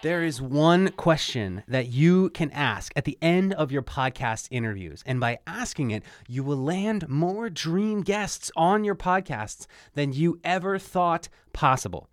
There is one question that you can ask at the end of your podcast interviews. And by asking it, you will land more dream guests on your podcasts than you ever thought possible.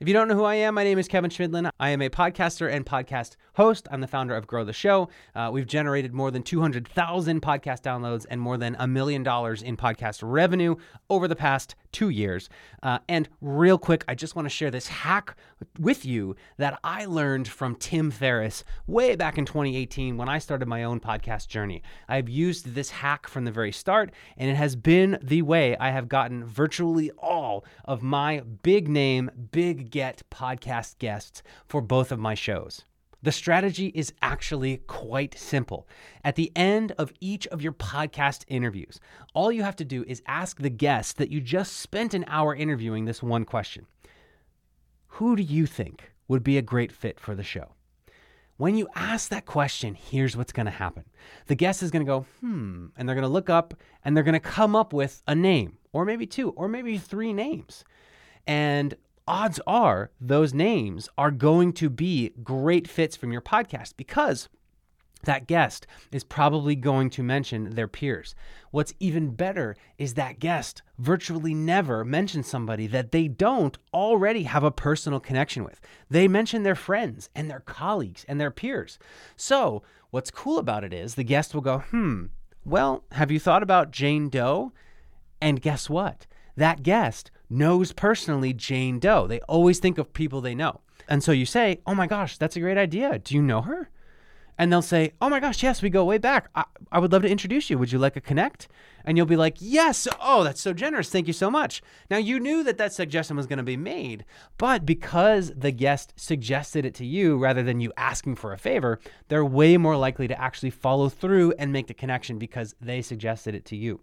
If you don't know who I am, my name is Kevin Chemidlin. I am a podcaster and podcast host. I'm the founder of Grow the Show. Uh, we've generated more than 200,000 podcast downloads and more than a million dollars in podcast revenue over the past two years. Uh, and real quick, I just want to share this hack with you that I learned from Tim Ferriss way back in 2018 when I started my own podcast journey. I've used this hack from the very start, and it has been the way I have gotten virtually all of my big name, big get podcast guests for both of my shows. The strategy is actually quite simple. At the end of each of your podcast interviews, all you have to do is ask the guest that you just spent an hour interviewing this one question Who do you think would be a great fit for the show? When you ask that question, here's what's going to happen. The guest is going to go, hmm, and they're going to look up and they're going to come up with a name, or maybe two, or maybe three names. And odds are those names are going to be great fits from your podcast because that guest is probably going to mention their peers. What's even better is that guest virtually never mentions somebody that they don't already have a personal connection with. They mention their friends and their colleagues and their peers. So, what's cool about it is the guest will go, hmm, well, have you thought about Jane Doe? And guess what? That guest knows personally Jane Doe. They always think of people they know. And so you say, Oh my gosh, that's a great idea. Do you know her? And they'll say, Oh my gosh, yes, we go way back. I, I would love to introduce you. Would you like a connect? And you'll be like, Yes. Oh, that's so generous. Thank you so much. Now, you knew that that suggestion was going to be made, but because the guest suggested it to you rather than you asking for a favor, they're way more likely to actually follow through and make the connection because they suggested it to you.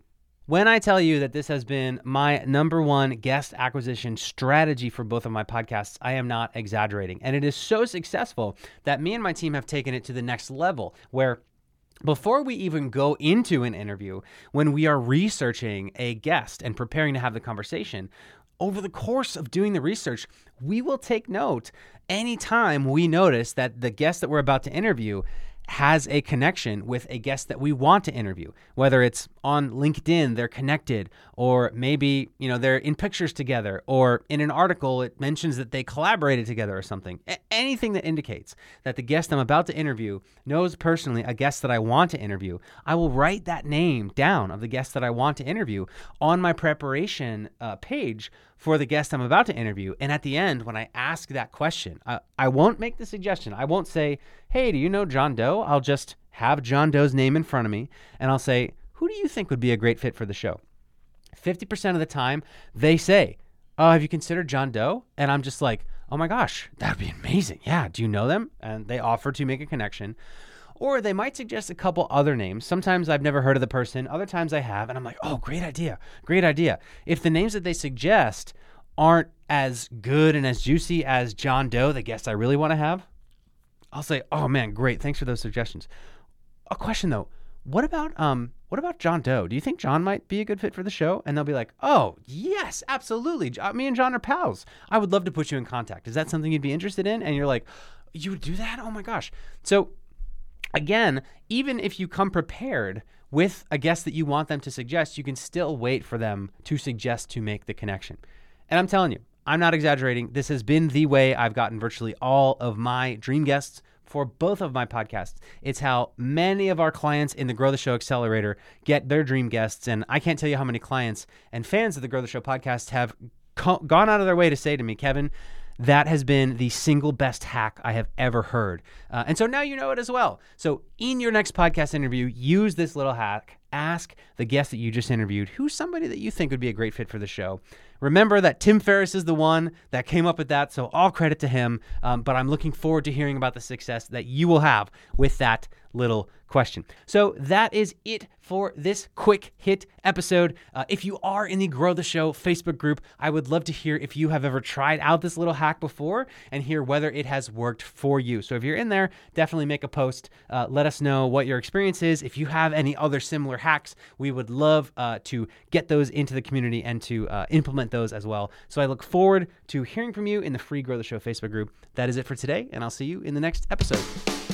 When I tell you that this has been my number one guest acquisition strategy for both of my podcasts, I am not exaggerating. And it is so successful that me and my team have taken it to the next level where before we even go into an interview, when we are researching a guest and preparing to have the conversation, over the course of doing the research, we will take note anytime we notice that the guest that we're about to interview has a connection with a guest that we want to interview whether it's on linkedin they're connected or maybe you know they're in pictures together or in an article it mentions that they collaborated together or something anything that indicates that the guest i'm about to interview knows personally a guest that i want to interview i will write that name down of the guest that i want to interview on my preparation uh, page for the guest I'm about to interview. And at the end, when I ask that question, I, I won't make the suggestion. I won't say, hey, do you know John Doe? I'll just have John Doe's name in front of me and I'll say, who do you think would be a great fit for the show? 50% of the time, they say, oh, have you considered John Doe? And I'm just like, oh my gosh, that'd be amazing. Yeah, do you know them? And they offer to make a connection. Or they might suggest a couple other names. Sometimes I've never heard of the person, other times I have, and I'm like, oh, great idea, great idea. If the names that they suggest aren't as good and as juicy as John Doe, the guest I really want to have, I'll say, oh man, great, thanks for those suggestions. A question though, what about um what about John Doe? Do you think John might be a good fit for the show? And they'll be like, oh, yes, absolutely. Me and John are pals. I would love to put you in contact. Is that something you'd be interested in? And you're like, you would do that? Oh my gosh. So again, even if you come prepared with a guest that you want them to suggest, you can still wait for them to suggest to make the connection. And I'm telling you, I'm not exaggerating. This has been the way I've gotten virtually all of my dream guests for both of my podcasts. It's how many of our clients in the Grow the Show Accelerator get their dream guests. And I can't tell you how many clients and fans of the Grow the Show podcast have co- gone out of their way to say to me, Kevin, that has been the single best hack I have ever heard. Uh, and so now you know it as well. So, in your next podcast interview, use this little hack. Ask the guest that you just interviewed who's somebody that you think would be a great fit for the show. Remember that Tim Ferriss is the one that came up with that, so all credit to him. Um, but I'm looking forward to hearing about the success that you will have with that little question. So that is it for this quick hit episode. Uh, if you are in the Grow the Show Facebook group, I would love to hear if you have ever tried out this little hack before and hear whether it has worked for you. So if you're in there, definitely make a post. Uh, let us know what your experience is. If you have any other similar hacks. We would love uh, to get those into the community and to uh, implement those as well. So I look forward to hearing from you in the free Grow the Show Facebook group. That is it for today, and I'll see you in the next episode.